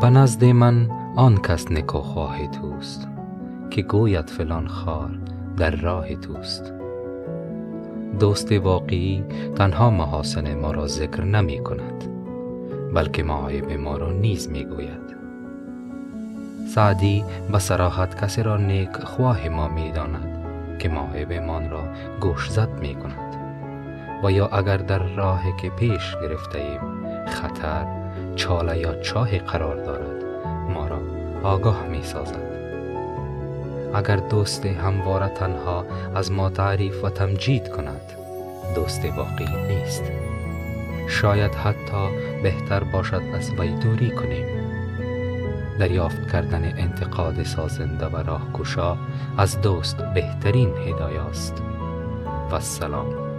به نزد من آن کس نکوخواه توست که گوید فلان خار در راه توست. دوست واقعی تنها محاسن ما را ذکر نمی کند بلکه معایب ما را نیز می گوید. سعدی به سراحت کسی را نیک خواه ما می داند که معایب من را گوش زد می کند. و یا اگر در راهی که پیش گرفته ایم خطر چاله یا چاه قرار دارد ما را آگاه می سازد اگر دوست همواره تنها از ما تعریف و تمجید کند دوست واقعی نیست. شاید حتی بهتر باشد از وی دوری کنیم. دریافت کردن انتقاد سازنده و راهگشا از دوست بهترین هدایاست. و سلام.